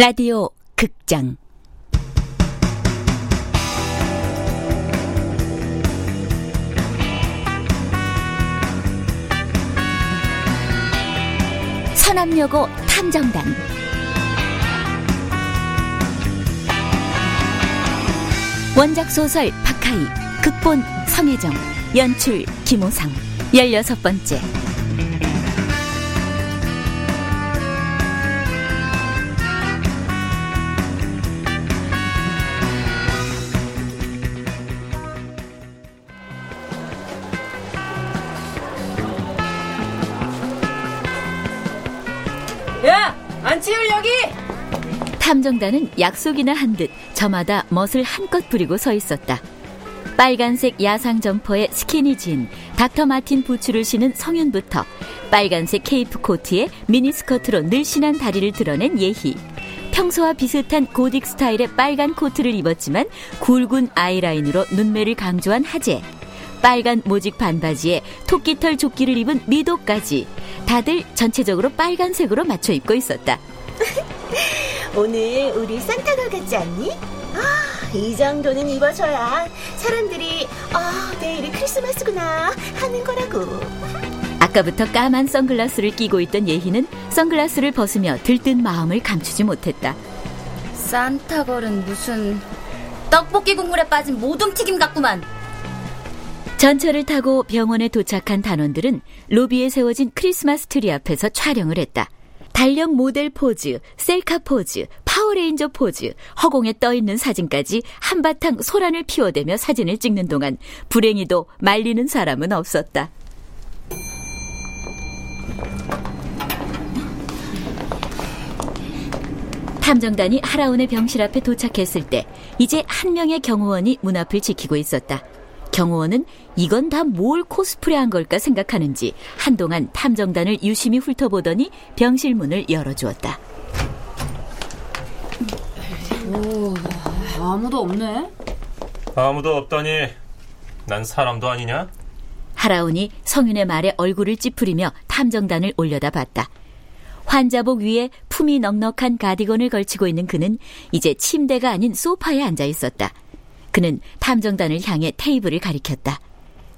라디오 극장. 서남여고 탐정단. 원작 소설 박하이 극본 성혜정 연출 김호상. 열여섯 번째 탐정단은 약속이나 한 듯 저마다 멋을 한껏 부리고 서 있었다. 빨간색 야상 점퍼에 스키니진, 닥터 마틴 부츠를 신은 성윤부터 빨간색 케이프 코트에 미니스커트로 늘씬한 다리를 드러낸 예희. 평소와 비슷한 고딕 스타일의 빨간 코트를 입었지만 굵은 아이라인으로 눈매를 강조한 하재. 빨간 모직 반바지에 토끼털 조끼를 입은 미도까지 다들 전체적으로 빨간색으로 맞춰 입고 있었다. 오늘 우리 산타가 같지 않니? 아, 이 정도는 입어줘야 사람들이 아, 내일이 크리스마스구나 하는 거라고. 아까부터 까만 선글라스를 끼고 있던 예희는 선글라스를 벗으며 들뜬 마음을 감추지 못했다. 산타걸은 무슨 떡볶이 국물에 빠진 모둠 튀김 같구만. 전철을 타고 병원에 도착한 단원들은 로비에 세워진 크리스마스 트리 앞에서 촬영을 했다. 달력 모델 포즈, 셀카 포즈, 파워레인저 포즈, 허공에 떠 있는 사진까지 한바탕 소란을 피워대며 사진을 찍는 동안 불행히도 말리는 사람은 없었다. 탐정단이 하라온의 병실 앞에 도착했을 때 이제 한 명의 경호원이 문 앞을 지키고 있었다. 경호원은 이건 다 뭘 코스프레한 걸까 생각하는지 한동안 탐정단을 유심히 훑어보더니 병실 문을 열어주었다. 오, 아무도 없네. 아무도 없다니 난 사람도 아니냐? 하라운이 성윤의 말에 얼굴을 찌푸리며 탐정단을 올려다 봤다. 환자복 위에 품이 넉넉한 가디건을 걸치고 있는 그는 이제 침대가 아닌 소파에 앉아 있었다. 그는 탐정단을 향해 테이블을 가리켰다.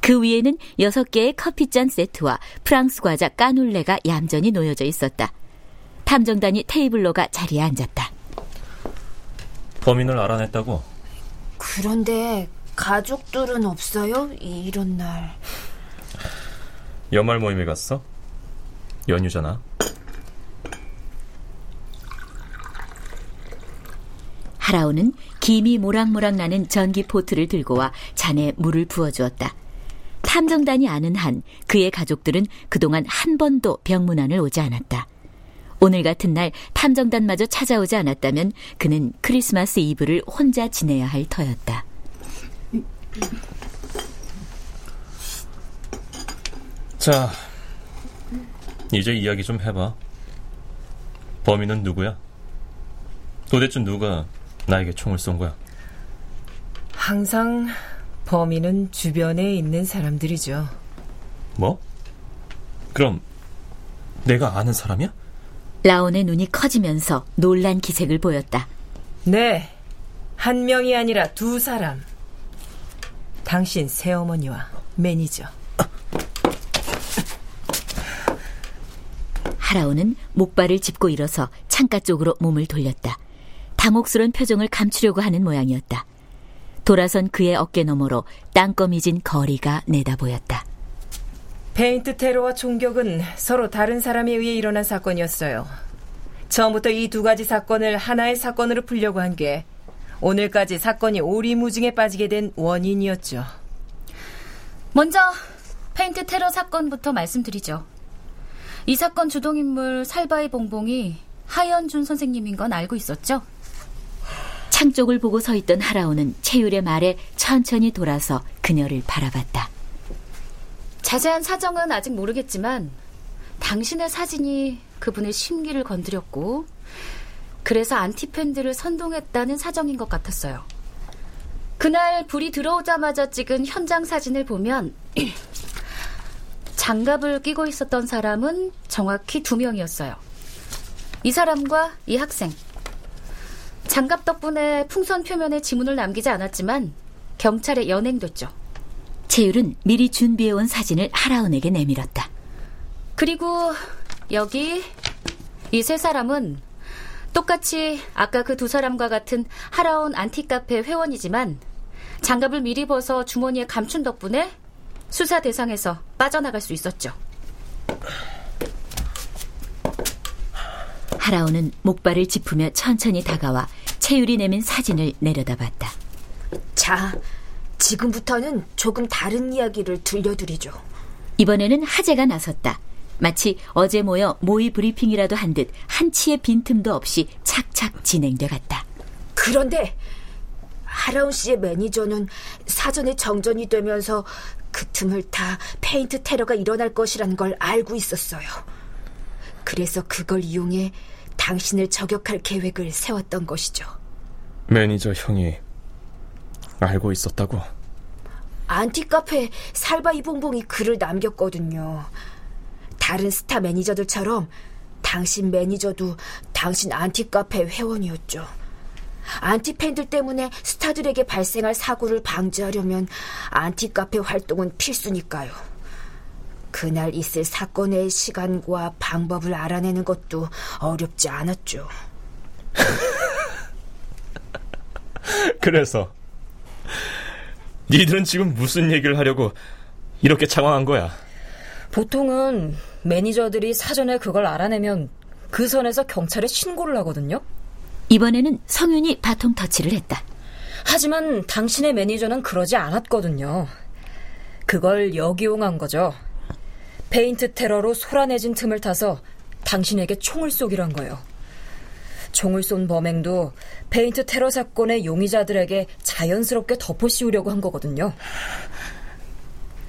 그 위에는 여섯 개의 커피잔 세트와 프랑스 과자 까눌레가 얌전히 놓여져 있었다. 탐정단이 테이블로 가 자리에 앉았다. 범인을 알아냈다고? 그런데 가족들은 없어요? 이런 날. 연말 모임에 갔어? 연휴잖아. 하라오는 김이 모락모락 나는 전기 포트를 들고 와 잔에 물을 부어주었다. 탐정단이 아는 한 그의 가족들은 그동안 한 번도 병문안을 오지 않았다. 오늘 같은 날 탐정단마저 찾아오지 않았다면 그는 크리스마스 이브를 혼자 지내야 할 터였다. 자, 이제 이야기 좀 해봐. 범인은 누구야? 도대체 누가 나에게 총을 쏜 거야? 항상 범인은 주변에 있는 사람들이죠. 뭐? 그럼 내가 아는 사람이야? 라온의 눈이 커지면서 놀란 기색을 보였다. 네, 한 명이 아니라 두 사람. 당신 새어머니와 매니저. 하라오는 목발을 짚고 일어서 창가 쪽으로 몸을 돌렸다. 당혹스런 표정을 감추려고 하는 모양이었다. 돌아선 그의 어깨 너머로 땅거미진 거리가 내다 보였다. 페인트 테러와 총격은 서로 다른 사람에 의해 일어난 사건이었어요. 처음부터 이 두 가지 사건을 하나의 사건으로 풀려고 한 게 오늘까지 사건이 오리무중에 빠지게 된 원인이었죠. 먼저 페인트 테러 사건부터 말씀드리죠. 이 사건 주동인물 살바이 봉봉이 하연준 선생님인 건 알고 있었죠? 창 쪽을 보고 서 있던 하라오는 채율의 말에 천천히 돌아서 그녀를 바라봤다. 자세한 사정은 아직 모르겠지만 당신의 사진이 그분의 심기를 건드렸고 그래서 안티팬들을 선동했다는 사정인 것 같았어요. 그날 불이 들어오자마자 찍은 현장 사진을 보면 장갑을 끼고 있었던 사람은 정확히 두 명이었어요. 이 사람과 이 학생, 장갑 덕분에 풍선 표면에 지문을 남기지 않았지만 경찰에 연행됐죠. 채율은 미리 준비해온 사진을 하라운에게 내밀었다. 그리고 여기 이 세 사람은 똑같이 아까 그 두 사람과 같은 하라온 안티카페 회원이지만 장갑을 미리 벗어 주머니에 감춘 덕분에 수사 대상에서 빠져나갈 수 있었죠. 하라온은 목발을 짚으며 천천히 다가와 채율이 내민 사진을 내려다봤다. 자, 지금부터는 조금 다른 이야기를 들려드리죠. 이번에는 하재가 나섰다. 마치 어제 모여 모의 브리핑이라도 한 듯 한치의 빈틈도 없이 착착 진행돼 갔다. 그런데 하라온 씨의 매니저는 사전에 정전이 되면서 그 틈을 타 페인트 테러가 일어날 것이라는 걸 알고 있었어요. 그래서 그걸 이용해 당신을 저격할 계획을 세웠던 것이죠. 매니저 형이 알고 있었다고? 안티카페 살바이 봉봉이 글을 남겼거든요. 다른 스타 매니저들처럼 당신 매니저도 당신 안티카페 회원이었죠. 안티팬들 때문에 스타들에게 발생할 사고를 방지하려면 안티카페 활동은 필수니까요. 그날 있을 사건의 시간과 방법을 알아내는 것도 어렵지 않았죠. 그래서 니들은 지금 무슨 얘기를 하려고 이렇게 장황한 거야? 보통은 매니저들이 사전에 그걸 알아내면 그 선에서 경찰에 신고를 하거든요. 이번에는 성윤이 바통 터치를 했다. 하지만 당신의 매니저는 그러지 않았거든요. 그걸 역이용한 거죠. 페인트 테러로 소란해진 틈을 타서 당신에게 총을 쏘기로 한 거예요. 총을 쏜 범행도 페인트 테러 사건의 용의자들에게 자연스럽게 덮어 씌우려고 한 거거든요.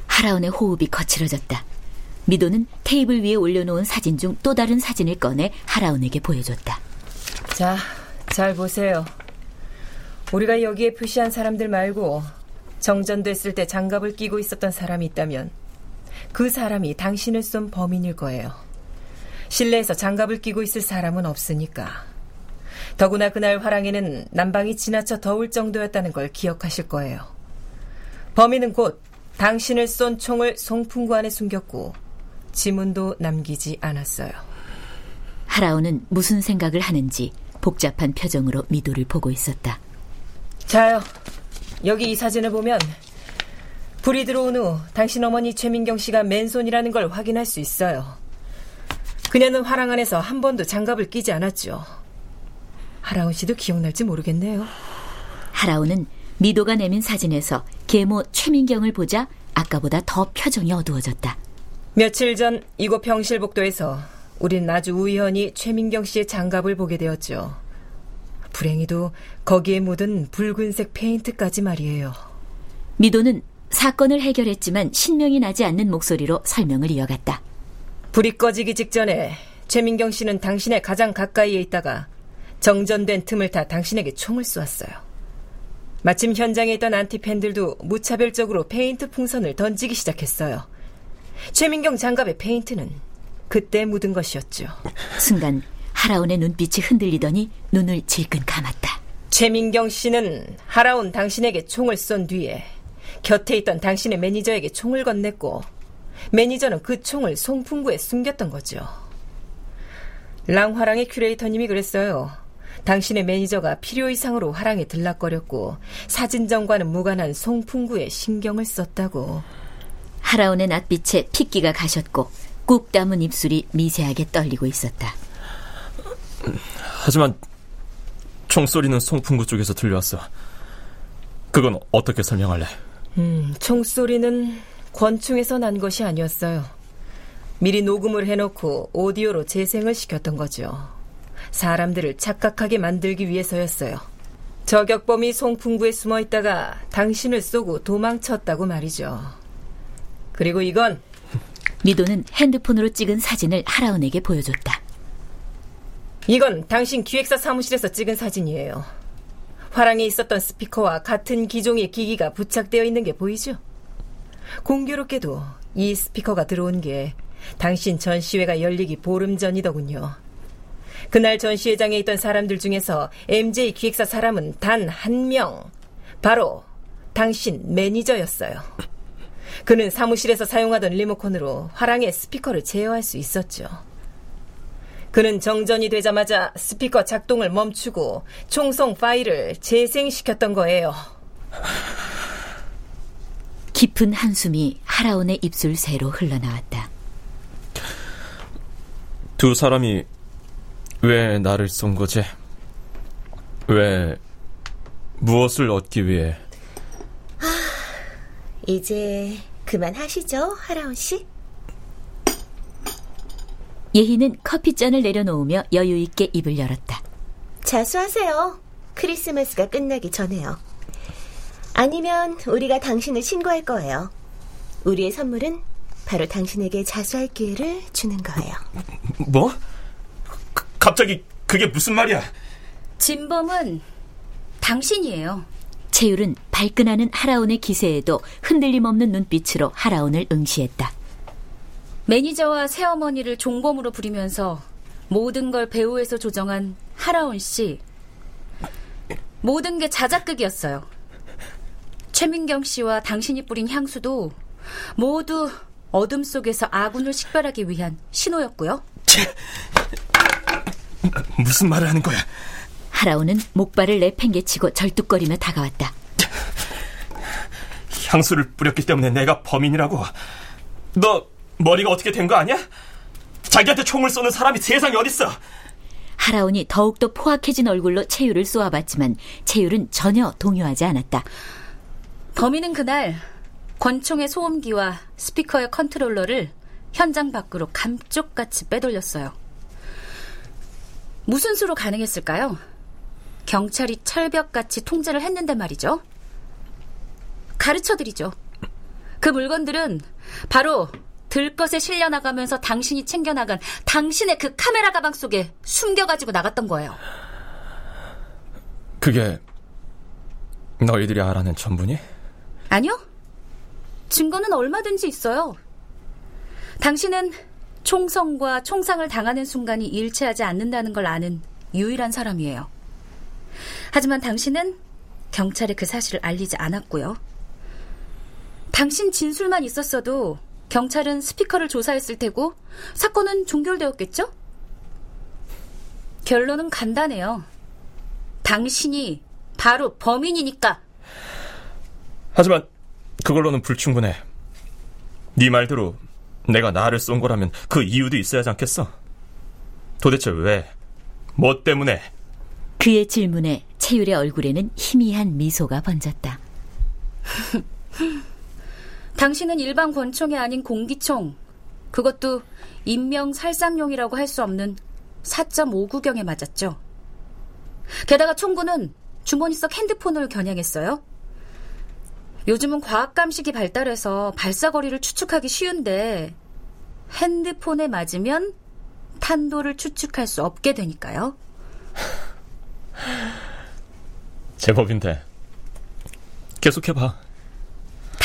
하라운의 호흡이 거칠어졌다. 미도는 테이블 위에 올려놓은 사진 중 또 다른 사진을 꺼내 하라운에게 보여줬다. 자, 잘 보세요. 우리가 여기에 표시한 사람들 말고 정전됐을 때 장갑을 끼고 있었던 사람이 있다면 그 사람이 당신을 쏜 범인일 거예요. 실내에서 장갑을 끼고 있을 사람은 없으니까. 더구나 그날 화랑에는 난방이 지나쳐 더울 정도였다는 걸 기억하실 거예요. 범인은 곧 당신을 쏜 총을 송풍구 안에 숨겼고 지문도 남기지 않았어요. 하라운은 무슨 생각을 하는지 복잡한 표정으로 미도를 보고 있었다. 자요. 여기 이 사진을 보면 불이 들어온 후 당신 어머니 최민경 씨가 맨손이라는 걸 확인할 수 있어요. 그녀는 화랑 안에서 한 번도 장갑을 끼지 않았죠. 하라운 씨도 기억날지 모르겠네요. 하라운은 미도가 내민 사진에서 계모 최민경을 보자 아까보다 더 표정이 어두워졌다. 며칠 전 이곳 병실복도에서 우린 아주 우연히 최민경 씨의 장갑을 보게 되었죠. 불행히도 거기에 묻은 붉은색 페인트까지 말이에요. 미도는 사건을 해결했지만 신명이 나지 않는 목소리로 설명을 이어갔다. 불이 꺼지기 직전에 최민경 씨는 당신의 가장 가까이에 있다가 정전된 틈을 타 당신에게 총을 쏘았어요. 마침 현장에 있던 안티팬들도 무차별적으로 페인트 풍선을 던지기 시작했어요. 최민경 장갑의 페인트는 그때 묻은 것이었죠. 순간 하라온의 눈빛이 흔들리더니 눈을 질끈 감았다. 최민경 씨는 하라온 당신에게 총을 쏜 뒤에 곁에 있던 당신의 매니저에게 총을 건넸고 매니저는 그 총을 송풍구에 숨겼던 거죠. 랑화랑의 큐레이터님이 그랬어요. 당신의 매니저가 필요 이상으로 화랑에 들락거렸고 사진전과는 무관한 송풍구에 신경을 썼다고. 하라온의 낯빛에 핏기가 가셨고 꾹 다문 입술이 미세하게 떨리고 있었다. 하지만 총소리는 송풍구 쪽에서 들려왔어. 그건 어떻게 설명할래? 음, 총소리는 권총에서 난 것이 아니었어요. 미리 녹음을 해놓고 오디오로 재생을 시켰던 거죠. 사람들을 착각하게 만들기 위해서였어요. 저격범이 송풍구에 숨어 있다가 당신을 쏘고 도망쳤다고 말이죠. 그리고 이건 미도는 핸드폰으로 찍은 사진을 하라운에게 보여줬다. 이건 당신 기획사 사무실에서 찍은 사진이에요. 화랑에 있었던 스피커와 같은 기종의 기기가 부착되어 있는 게 보이죠? 공교롭게도 이 스피커가 들어온 게 당신 전시회가 열리기 보름 전이더군요. 그날 전시회장에 있던 사람들 중에서 MJ 기획사 사람은 단 한 명. 바로 당신 매니저였어요. 그는 사무실에서 사용하던 리모컨으로 화랑의 스피커를 제어할 수 있었죠. 그는 정전이 되자마자 스피커 작동을 멈추고 총성 파일을 재생시켰던 거예요. 깊은 한숨이 하라온의 입술 새로 흘러나왔다. 두 사람이 왜 나를 쏜 거지? 왜 무엇을 얻기 위해? 아, 이제 그만하시죠, 하라온 씨. 예희는 커피잔을 내려놓으며 여유 있게 입을 열었다. 자수하세요. 크리스마스가 끝나기 전에요. 아니면 우리가 당신을 신고할 거예요. 우리의 선물은 바로 당신에게 자수할 기회를 주는 거예요. 뭐? 가, 갑자기 그게 무슨 말이야? 진범은 당신이에요. 채율은 발끈하는 하라온의 기세에도 흔들림 없는 눈빛으로 하라온을 응시했다. 매니저와 새어머니를 종범으로 부리면서 모든 걸 배우에서 조정한 하라온 씨. 모든 게 자작극이었어요. 최민경 씨와 당신이 뿌린 향수도 모두 어둠 속에서 아군을 식별하기 위한 신호였고요. 무슨 말을 하는 거야? 하라온은 목발을 내팽개치고 절뚝거리며 다가왔다. 향수를 뿌렸기 때문에 내가 범인이라고. 너 머리가 어떻게 된 거 아니야? 자기한테 총을 쏘는 사람이 세상에 어딨어? 하라온이 더욱더 포악해진 얼굴로 채율을 쏘아봤지만 채율은 전혀 동요하지 않았다. 범인은 그날 권총의 소음기와 스피커의 컨트롤러를 현장 밖으로 감쪽같이 빼돌렸어요. 무슨 수로 가능했을까요? 경찰이 철벽같이 통제를 했는데 말이죠. 가르쳐드리죠. 그 물건들은 바로 들것에 실려나가면서 당신이 챙겨나간 당신의 그 카메라 가방 속에 숨겨가지고 나갔던 거예요. 그게 너희들이 알아낸 전부니? 아니요. 증거는 얼마든지 있어요. 당신은 총성과 총상을 당하는 순간이 일치하지 않는다는 걸 아는 유일한 사람이에요. 하지만 당신은 경찰에 그 사실을 알리지 않았고요. 당신 진술만 있었어도 경찰은 스피커를 조사했을 테고 사건은 종결되었겠죠? 결론은 간단해요. 당신이 바로 범인이니까. 하지만 그걸로는 불충분해. 네 말대로 내가 나를 쏜 거라면 그 이유도 있어야 하지 않겠어? 도대체 왜? 뭐 때문에? 그의 질문에 채율의 얼굴에는 희미한 미소가 번졌다. 당신은 일반 권총이 아닌 공기총, 그것도 인명 살상용이라고 할 수 없는 4.5구경에 맞았죠. 게다가 총구는 주머니 속 핸드폰을 겨냥했어요. 요즘은 과학 감식이 발달해서 발사거리를 추측하기 쉬운데 핸드폰에 맞으면 탄도를 추측할 수 없게 되니까요. 제법인데. 계속해봐.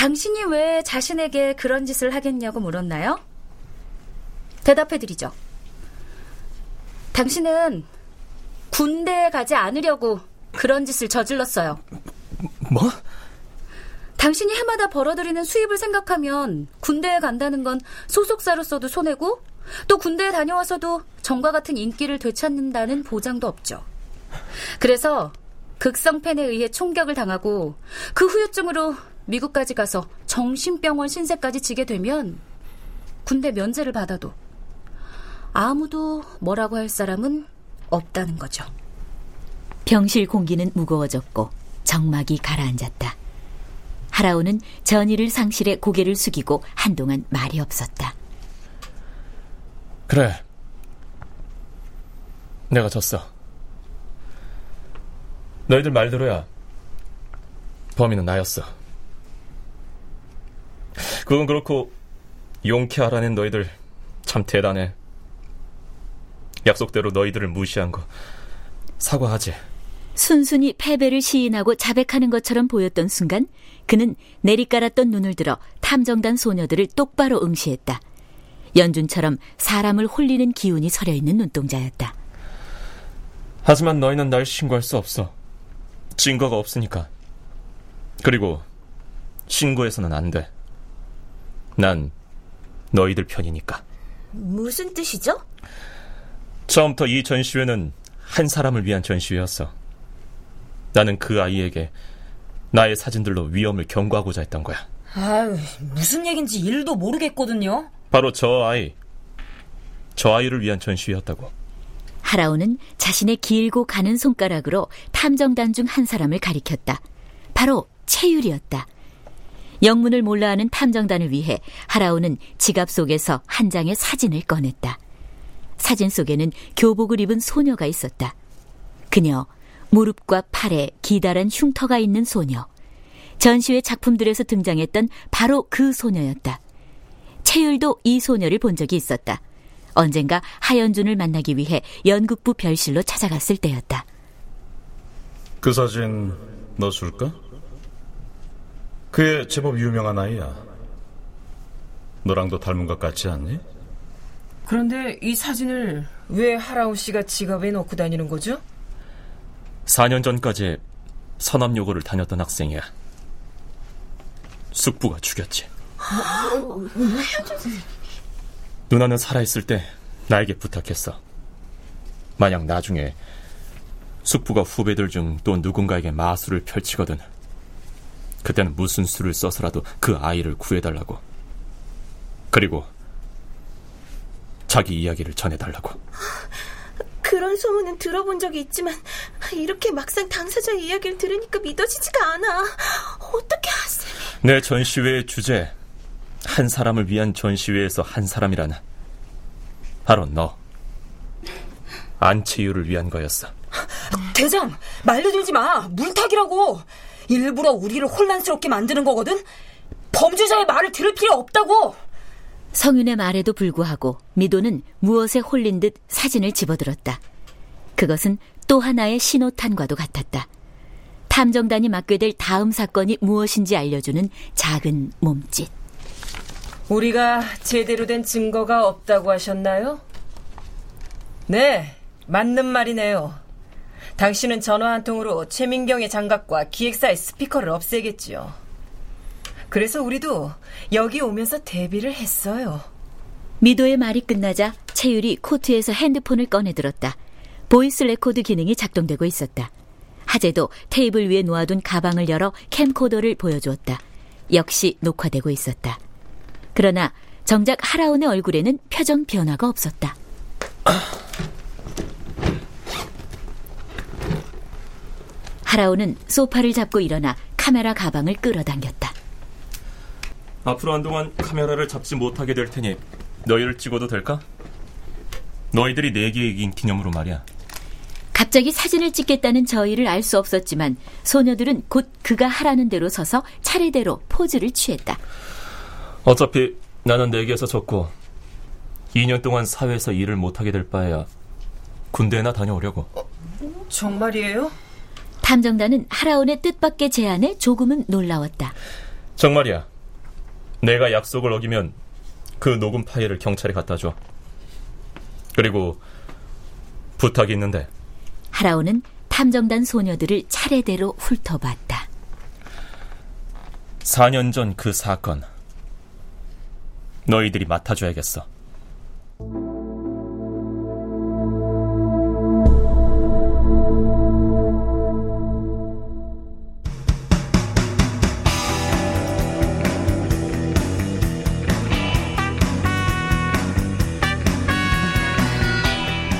당신이 왜 자신에게 그런 짓을 하겠냐고 물었나요? 대답해드리죠. 당신은 군대에 가지 않으려고 그런 짓을 저질렀어요. 뭐? 당신이 해마다 벌어들이는 수입을 생각하면 군대에 간다는 건 소속사로서도 손해고 또 군대에 다녀와서도 정과 같은 인기를 되찾는다는 보장도 없죠. 그래서 극성 팬에 의해 총격을 당하고 그 후유증으로 미국까지 가서 정신병원 신세까지 지게 되면 군대 면제를 받아도 아무도 뭐라고 할 사람은 없다는 거죠. 병실 공기는 무거워졌고 정막이 가라앉았다. 하라오는 전의를 상실해 고개를 숙이고 한동안 말이 없었다. 그래. 내가 졌어. 너희들 말대로야. 범인은 나였어. 그건 그렇고 용케 알아낸 너희들 참 대단해. 약속대로 너희들을 무시한 거 사과하지. 순순히 패배를 시인하고 자백하는 것처럼 보였던 순간 그는 내리깔았던 눈을 들어 탐정단 소녀들을 똑바로 응시했다. 연준처럼 사람을 홀리는 기운이 서려 있는 눈동자였다. 하지만 너희는 날 신고할 수 없어. 증거가 없으니까. 그리고 신고해서는 안 돼. 난 너희들 편이니까. 무슨 뜻이죠? 처음부터 이 전시회는 한 사람을 위한 전시회였어. 나는 그 아이에게 나의 사진들로 위험을 경고하고자 했던 거야. 아유, 무슨 얘긴지 일도 모르겠거든요. 바로 저 아이. 저 아이를 위한 전시회였다고. 하라오는 자신의 길고 가는 손가락으로 탐정단 중 한 사람을 가리켰다. 바로 채율이었다. 영문을 몰라 하는 탐정단을 위해 하라오는 지갑 속에서 한 장의 사진을 꺼냈다. 사진 속에는 교복을 입은 소녀가 있었다. 그녀, 무릎과 팔에 기다란 흉터가 있는 소녀. 전시회 작품들에서 등장했던 바로 그 소녀였다. 채율도 이 소녀를 본 적이 있었다. 언젠가 하연준을 만나기 위해 연극부 별실로 찾아갔을 때였다. 그 사진 너 줄까? 그애 제법 유명한 아이야. 너랑도 닮은 것 같지 않니? 그런데 이 사진을 왜 하라우 씨가 지갑에 넣고 다니는 거죠? 4년 전까지 선암요고를 다녔던 학생이야. 숙부가 죽였지. 누나는 살아있을 때 나에게 부탁했어. 만약 나중에 숙부가 후배들 중 또 누군가에게 마술을 펼치거든. 그때는 무슨 수를 써서라도 그 아이를 구해달라고. 그리고 자기 이야기를 전해달라고. 그런 소문은 들어본 적이 있지만 이렇게 막상 당사자의 이야기를 들으니까 믿어지지가 않아. 어떻게 하세요? 내 전시회의 주제 한 사람을 위한 전시회에서 한 사람이라는 바로 너 안치유를 위한 거였어. 대장, 말려들지 마. 물타기라고. 일부러 우리를 혼란스럽게 만드는 거거든. 범죄자의 말을 들을 필요 없다고. 성윤의 말에도 불구하고 미도는 무엇에 홀린 듯 사진을 집어들었다. 그것은 또 하나의 신호탄과도 같았다. 탐정단이 맡게 될 다음 사건이 무엇인지 알려주는 작은 몸짓. 우리가 제대로 된 증거가 없다고 하셨나요? 네, 맞는 말이네요. 당신은 전화 한 통으로 최민경의 장갑과 기획사의 스피커를 없애겠지요. 그래서 우리도 여기 오면서 대비를 했어요. 미도의 말이 끝나자 채율이 코트에서 핸드폰을 꺼내들었다. 보이스 레코드 기능이 작동되고 있었다. 하재도 테이블 위에 놓아둔 가방을 열어 캠코더를 보여주었다. 역시 녹화되고 있었다. 그러나 정작 하라온의 얼굴에는 표정 변화가 없었다. 하라온은 소파를 잡고 일어나 카메라 가방을 끌어당겼다. 앞으로 한동안 카메라를 잡지 못하게 될 테니 너희를 찍어도 될까? 너희들이 내게 이긴 기념으로 말이야. 갑자기 사진을 찍겠다는 저희를 알 수 없었지만 소녀들은 곧 그가 하라는 대로 서서 차례대로 포즈를 취했다. 어차피 나는 내게서 졌고 2년 동안 사회에서 일을 못하게 될 바에야 군대나 다녀오려고. 정말이에요? 탐정단은 하라온의 뜻밖의 제안에 조금은 놀라웠다. 정말이야. 내가 약속을 어기면 그 녹음 파일을 경찰에 갖다 줘. 그리고 부탁이 있는데. 하라온은 탐정단 소녀들을 차례대로 훑어봤다. 4년 전 그 사건. 너희들이 맡아줘야겠어.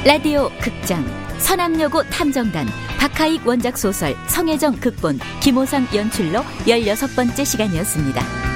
라디오 극장 서남여고 탐정단 박하익 원작 소설 성혜정 극본 김호상 연출로 16번째 시간이었습니다.